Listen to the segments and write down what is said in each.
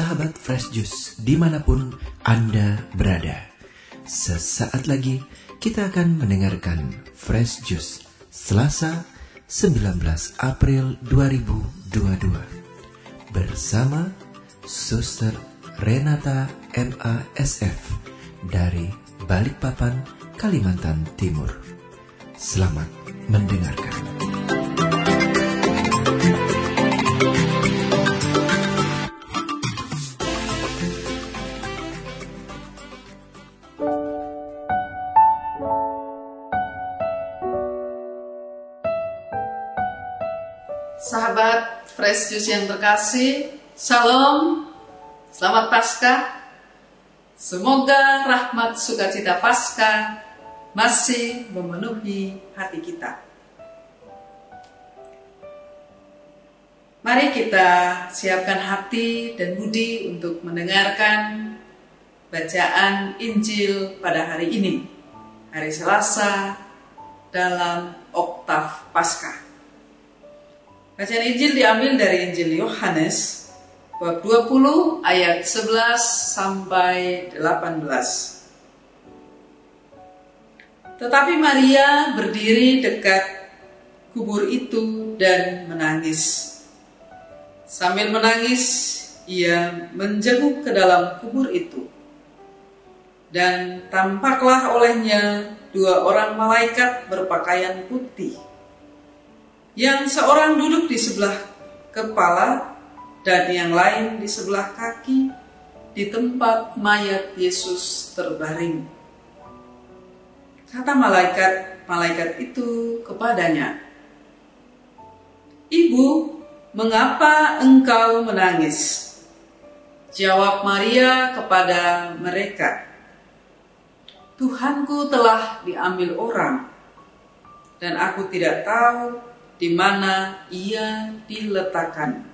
sahabat Fresh Juice di mana pun Anda berada. Sesaat lagi kita akan mendengarkan Fresh Juice Selasa 19 April 2022 bersama Suster Renata MASF dari Balikpapan, Kalimantan Timur. Selamat mendengarkan. Sahabat Fresh Juice yang terkasih, Shalom, Selamat Paskah. Semoga rahmat sukacita Paskah masih memenuhi hati kita. Mari kita siapkan hati dan budi untuk mendengarkan bacaan Injil pada hari ini, hari Selasa dalam Oktav Paskah. Bacaan Injil diambil dari Injil Yohanes bab 20 ayat 11 sampai 18. Tetapi Maria berdiri dekat kubur itu dan menangis. Sambil menangis, ia menjenguk ke dalam kubur itu. Dan tampaklah olehnya dua orang malaikat berpakaian putih yang seorang duduk di sebelah kepala dan yang lain di sebelah kaki di tempat mayat Yesus terbaring. Kata malaikat-malaikat itu kepadanya, Ibu, mengapa engkau menangis? Jawab Maria kepada mereka, Tuhanku telah diambil orang, dan aku tidak tahu di mana ia diletakkan.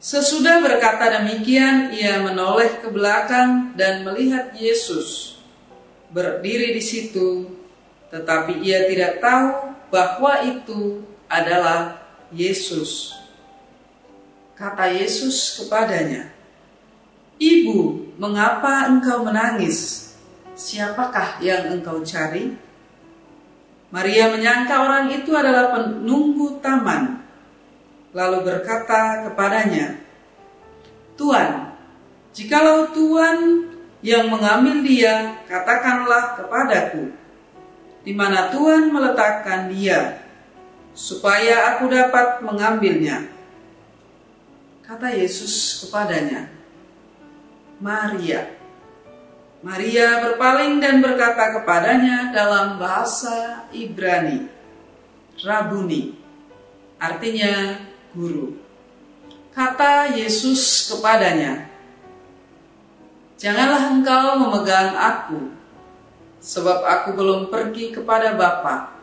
Sesudah berkata demikian, ia menoleh ke belakang dan melihat Yesus berdiri di situ, tetapi ia tidak tahu bahwa itu adalah Yesus. Kata Yesus kepadanya, "Ibu, mengapa engkau menangis? Siapakah yang engkau cari?" Maria menyangka orang itu adalah penunggu taman, lalu berkata kepadanya, Tuan, jikalau Tuan yang mengambil dia, katakanlah kepadaku, di mana Tuhan meletakkan dia, supaya aku dapat mengambilnya. Kata Yesus kepadanya, Maria. Maria berpaling dan berkata kepadanya dalam bahasa Ibrani, Rabuni, artinya guru. Kata Yesus kepadanya, Janganlah engkau memegang aku, sebab aku belum pergi kepada Bapa.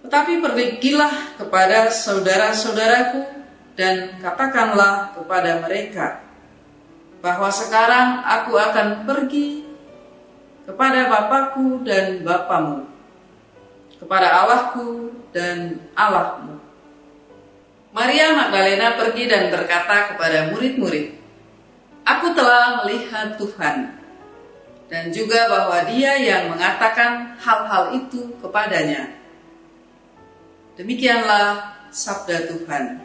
Tetapi pergilah kepada saudara-saudaraku dan katakanlah kepada mereka, bahwa sekarang aku akan pergi kepada Bapakku dan Bapamu, kepada Allahku dan Allahmu. Maria Magdalena pergi dan berkata kepada murid-murid, Aku telah melihat Tuhan, dan juga bahwa dia yang mengatakan hal-hal itu kepadanya. Demikianlah sabda Tuhan.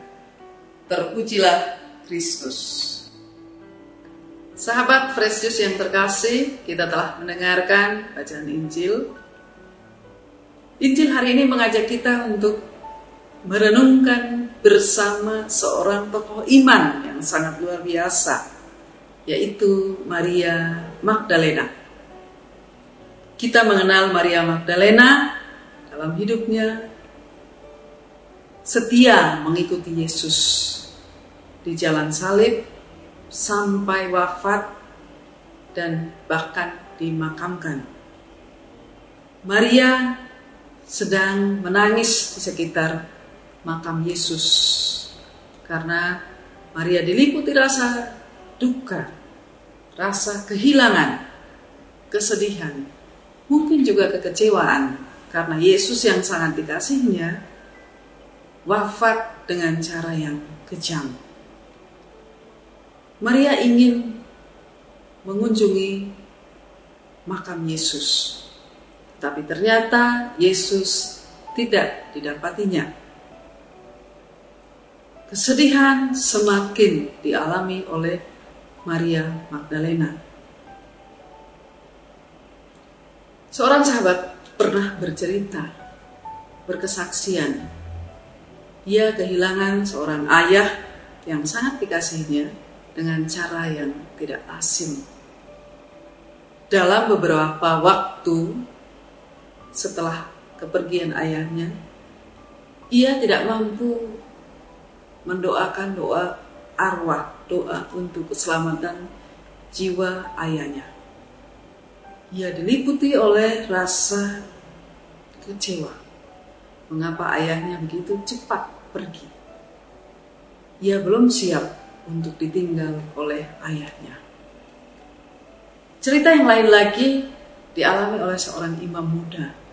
Terpujilah Kristus. Sahabat Fresh Juice yang terkasih, kita telah mendengarkan bacaan Injil. Injil hari ini mengajak kita untuk merenungkan bersama seorang tokoh iman yang sangat luar biasa, yaitu Maria Magdalena. Kita mengenal Maria Magdalena dalam hidupnya setia mengikuti Yesus di jalan salib sampai wafat dan bahkan dimakamkan. Maria sedang menangis di sekitar makam Yesus karena Maria diliputi rasa duka, rasa kehilangan, kesedihan, mungkin juga kekecewaan karena Yesus yang sangat dikasihnya wafat dengan cara yang kejam. Maria ingin mengunjungi makam Yesus. Tapi ternyata Yesus tidak didapatinya. Kesedihan semakin dialami oleh Maria Magdalena. Seorang sahabat pernah bercerita, berkesaksian. Ia kehilangan seorang ayah yang sangat dikasihnya dengan cara yang tidak asing. Dalam beberapa waktu setelah kepergian ayahnya, ia tidak mampu mendoakan doa arwah, doa untuk keselamatan jiwa ayahnya. Ia diliputi oleh rasa kecewa. Mengapa ayahnya begitu cepat pergi? Ia belum siap untuk ditinggal oleh ayahnya. Cerita yang lain lagi dialami oleh seorang imam muda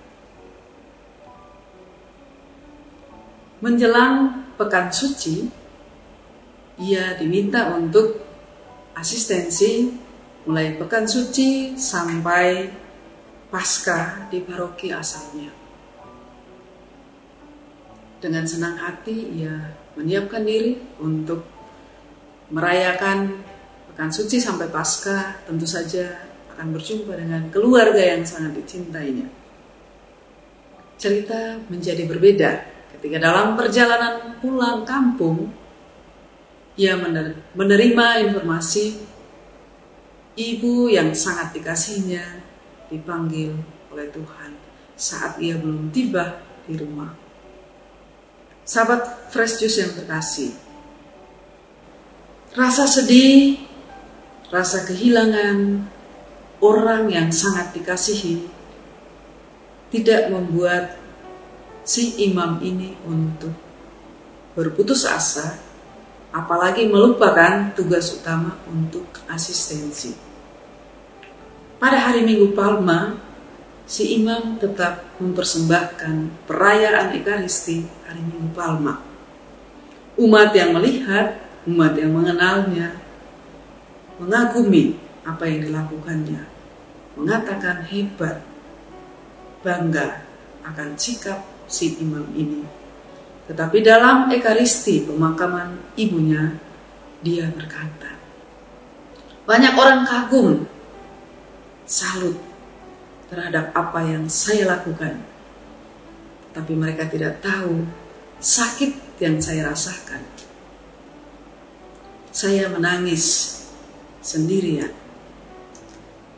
Menjelang pekan suci, ia diminta untuk asistensi mulai pekan suci sampai pasca di paroki asalnya. Dengan senang hati ia menyiapkan diri untuk merayakan pekan suci sampai pasca tentu saja akan berjumpa dengan keluarga yang sangat dicintainya. Cerita menjadi berbeda Ketika dalam perjalanan pulang kampung, ia menerima informasi ibu yang sangat dikasihnya dipanggil oleh Tuhan saat ia belum tiba di rumah. Sahabat Fresh Juice yang terkasih, rasa sedih, rasa kehilangan orang yang sangat dikasihi tidak membuat si imam ini untuk berputus asa, apalagi melupakan tugas utama untuk asistensi. Pada hari Minggu Palma, si imam tetap mempersembahkan perayaan Ekaristi hari Minggu Palma. Umat yang melihat, umat yang mengenalnya, mengagumi apa yang dilakukannya, mengatakan hebat, bangga akan sikap si imam ini. Tetapi dalam Ekaristi pemakaman ibunya, dia berkata, banyak orang kagum, salut terhadap apa yang saya lakukan. Tapi mereka tidak tahu sakit yang saya rasakan. Saya menangis sendirian.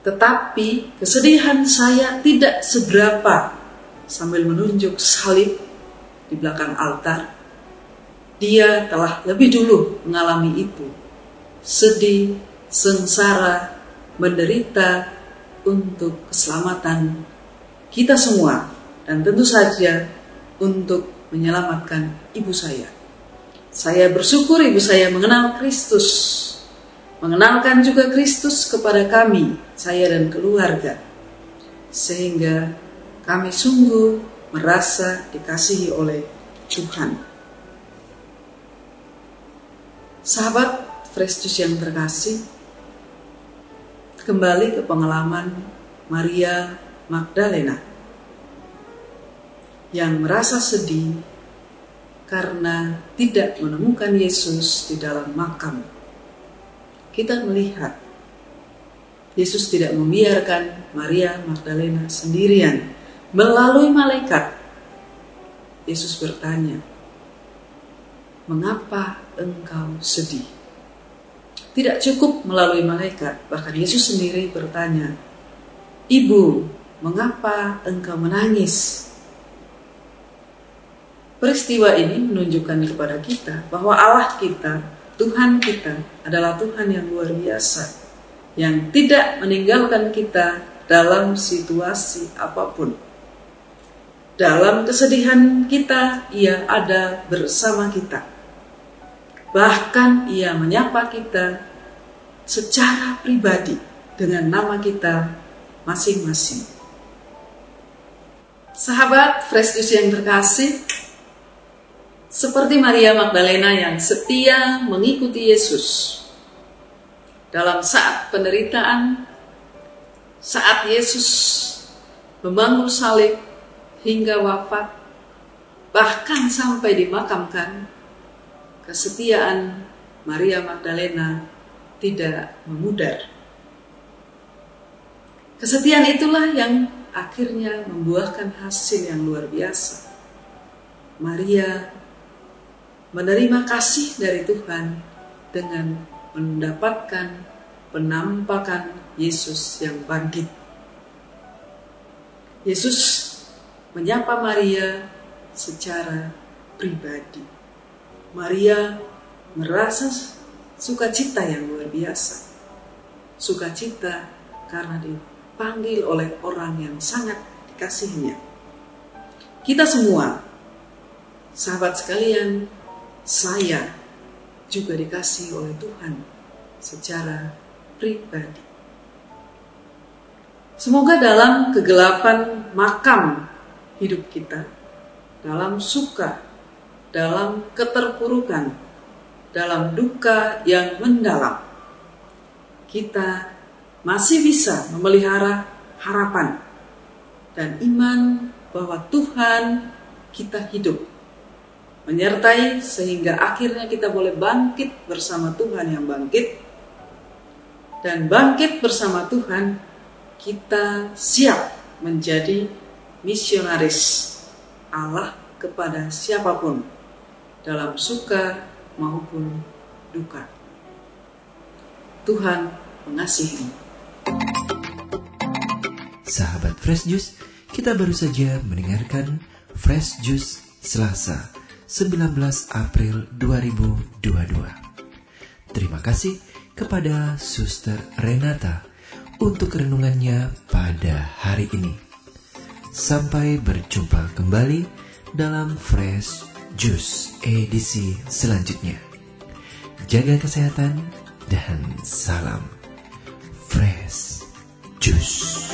Tetapi kesedihan saya tidak seberapa sambil menunjuk salib di belakang altar. Dia telah lebih dulu mengalami itu. Sedih, sengsara, menderita untuk keselamatan kita semua dan tentu saja untuk menyelamatkan ibu saya. Saya bersyukur ibu saya mengenal Kristus, mengenalkan juga Kristus kepada kami, saya dan keluarga, sehingga kami sungguh merasa dikasihi oleh Tuhan. Sahabat Fresh yang terkasih, kembali ke pengalaman Maria Magdalena yang merasa sedih karena tidak menemukan Yesus di dalam makam. Kita melihat Yesus tidak membiarkan Maria Magdalena sendirian Melalui malaikat, Yesus bertanya, "Mengapa engkau sedih?" Tidak cukup melalui malaikat, bahkan Yesus sendiri bertanya, "Ibu, mengapa engkau menangis?" Peristiwa ini menunjukkan kepada kita bahwa Allah kita, Tuhan kita adalah Tuhan yang luar biasa, yang tidak meninggalkan kita dalam situasi apa pun. Dalam kesedihan kita, ia ada bersama kita. Bahkan ia menyapa kita secara pribadi dengan nama kita masing-masing. Sahabat Fresh Juice yang terkasih, seperti Maria Magdalena yang setia mengikuti Yesus, dalam saat penderitaan, saat Yesus membangun salib hingga wafat, bahkan sampai dimakamkan, kesetiaan Maria Magdalena tidak memudar. Kesetiaan itulah yang akhirnya membuahkan hasil yang luar biasa. Maria menerima kasih dari Tuhan dengan mendapatkan penampakan Yesus yang bangkit. Yesus menyapa Maria secara pribadi. Maria merasa sukacita yang luar biasa. Sukacita karena dipanggil oleh orang yang sangat dikasihinya. Kita semua, sahabat sekalian, saya juga dikasih oleh Tuhan secara pribadi. Semoga dalam kegelapan makam hidup kita, dalam suka, dalam keterpurukan, dalam duka yang mendalam, kita masih bisa memelihara harapan dan iman bahwa Tuhan kita hidup menyertai sehingga akhirnya kita boleh bangkit bersama Tuhan yang bangkit dan bangkit bersama Tuhan kita siap menjadi misionaris Allah kepada siapa pun dalam suka maupun duka. Tuhan mengasihi. Sahabat Fresh Juice, kita baru saja mendengarkan Fresh Juice Selasa 19 April 2022. Terima kasih kepada Suster Renata untuk renungannya pada hari ini. Sampai berjumpa kembali dalam Fresh Juice edisi selanjutnya. Jaga kesehatan dan salam Fresh Juice.